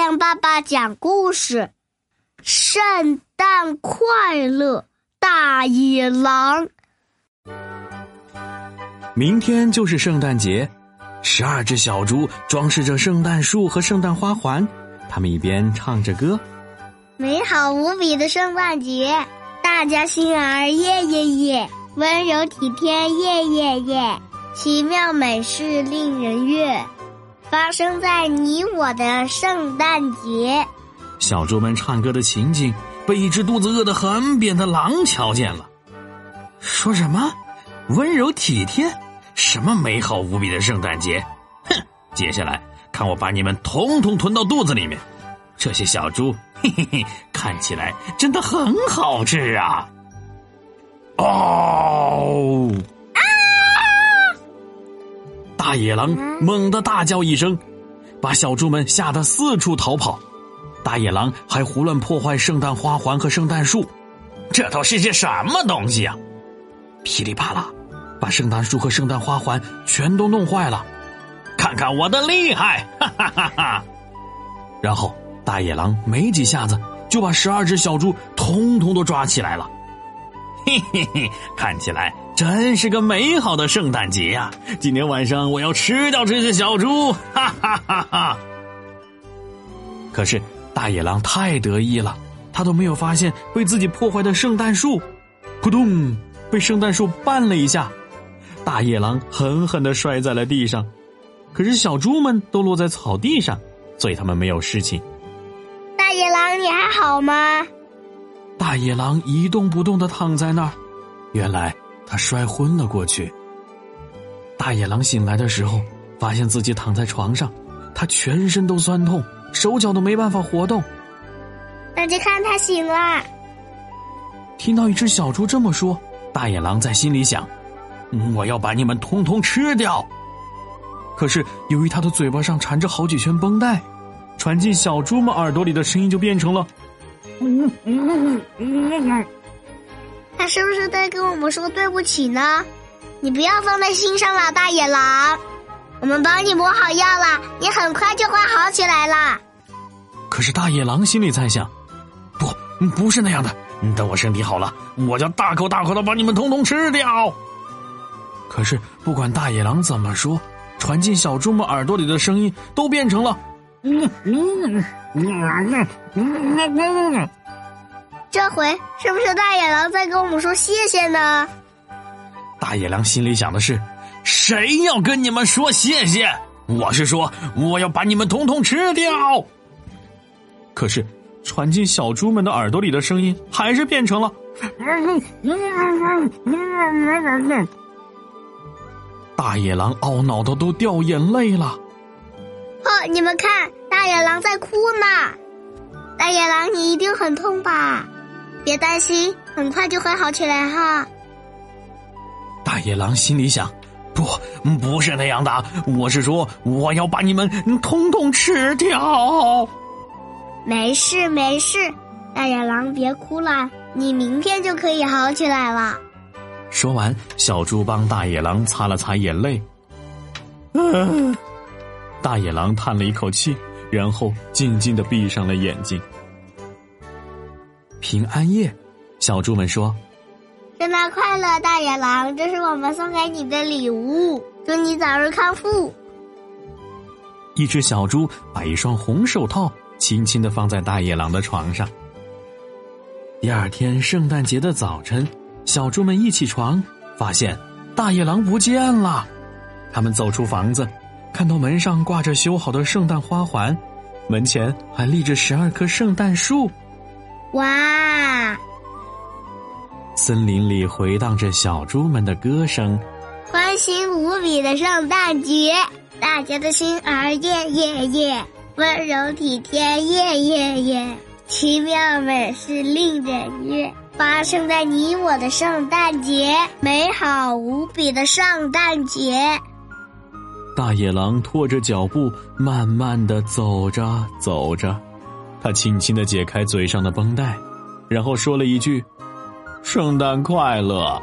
亮爸爸讲故事：圣诞快乐，大野狼。明天就是圣诞节，十二只小猪装饰着圣诞树和圣诞花环，他们一边唱着歌：“美好无比的圣诞节，大家心儿耶耶耶，温柔体贴耶耶耶，奇妙美事令人悦。”发生在你我的圣诞节，小猪们唱歌的情景被一只肚子饿得很扁的狼瞧见了。说什么温柔体贴？什么美好无比的圣诞节？哼！接下来看我把你们统统吞到肚子里面！这些小猪，嘿嘿嘿，看起来真的很好吃啊！哦。大野狼猛地大叫一声，把小猪们吓得四处逃跑。大野狼还胡乱破坏圣诞花环和圣诞树，这都是些什么东西啊？噼里啪啦，把圣诞树和圣诞花环全都弄坏了。看看我的厉害！哈哈哈哈！然后大野狼没几下子就把十二只小猪通通都抓起来了。嘿嘿嘿，看起来。真是个美好的圣诞节呀！今天晚上我要吃掉这些小猪，哈哈哈哈！可是大野狼太得意了，他都没有发现被自己破坏的圣诞树，扑通，被圣诞树绊了一下，大野狼狠狠的摔在了地上。可是小猪们都落在草地上，所以他们没有事情。大野狼，你还好吗？大野狼一动不动的躺在那儿，原来。他摔昏了过去。大野狼醒来的时候，发现自己躺在床上，他全身都酸痛，手脚都没办法活动。大家看，他醒了。听到一只小猪这么说，大野狼在心里想：“我要把你们通通吃掉。”可是由于他的嘴巴上缠着好几圈绷带，传进小猪们耳朵里的声音就变成了：“嗯嗯嗯嗯嗯嗯。”他是不是在跟我们说对不起呢？你不要放在心上了，大野狼。我们帮你抹好药了，你很快就会好起来了。可是大野狼心里在想：不，不是那样的。等我身体好了，我就大口大口的把你们统统吃掉。可是不管大野狼怎么说，传进小猪们耳朵里的声音都变成了：这回是不是大野狼在跟我们说谢谢呢？大野狼心里想的是：谁要跟你们说谢谢？我是说，我要把你们统统吃掉。可是，传进小猪们的耳朵里的声音还是变成了：大野狼懊恼的都掉眼泪了。哦，你们看，大野狼在哭呢。大野狼，你一定很痛吧？别担心，很快就会好起来哈。大野狼心里想：“不，不是那样的，我是说，我要把你们通通吃掉。”没事没事，大野狼别哭了，你明天就可以好起来了。说完，小猪帮大野狼擦了擦眼泪。嗯，大野狼叹了一口气，然后静静的闭上了眼睛。平安夜，小猪们说：“圣诞快乐，大野狼！这是我们送给你的礼物，祝你早日康复。”一只小猪把一双红手套轻轻的放在大野狼的床上。第二天圣诞节的早晨，小猪们一起床，发现大野狼不见了。他们走出房子，看到门上挂着修好的圣诞花环，门前还立着十二棵圣诞树。哇！森林里回荡着小猪们的歌声，欢欣无比的圣诞节，大家的心儿耶耶耶，温柔体贴耶耶耶，奇妙美事令人悦，发生在你我的圣诞节，美好无比的圣诞节。大野狼拖着脚步，慢慢的走着走着。他轻轻的解开嘴上的绷带，然后说了一句：“圣诞快乐。”